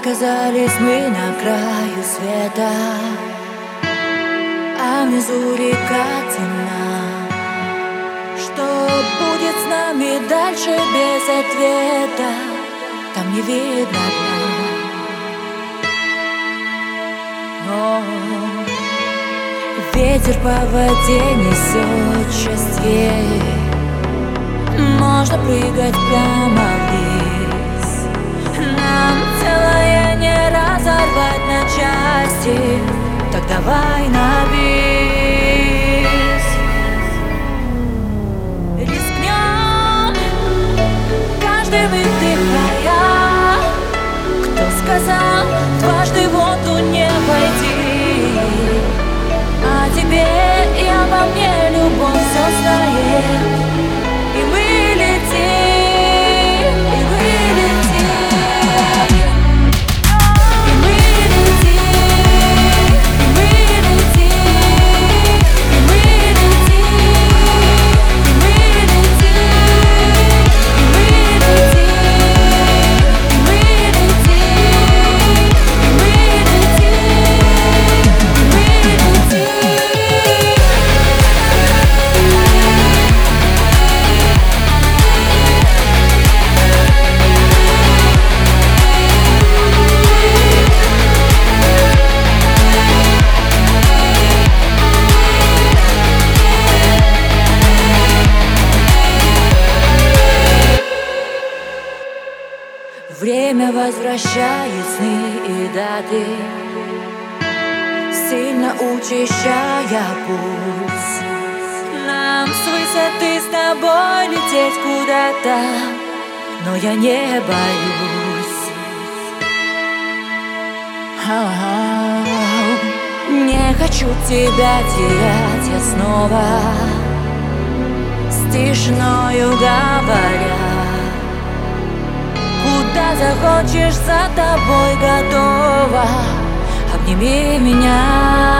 Оказались мы на краю света. А внизу река темна. Что будет с нами дальше без ответа? Там не видно дна. О, Ветер по воде несет счастье. Можно прыгать прямо вниз. Нам не разорвать на части. Так давай на бис. Рискнем каждым вдыхая Кто сказал дважды в воду не пойти? А тебе и обо мне любовь все знает Время возвращает сны и даты Сильно учащая пульс Нам с высоты с тобой лететь куда-то Но я не боюсь. Ау, Не хочу тебя терять я снова С тишиною говоря Куда захочешь, за тобой готова. Обними меня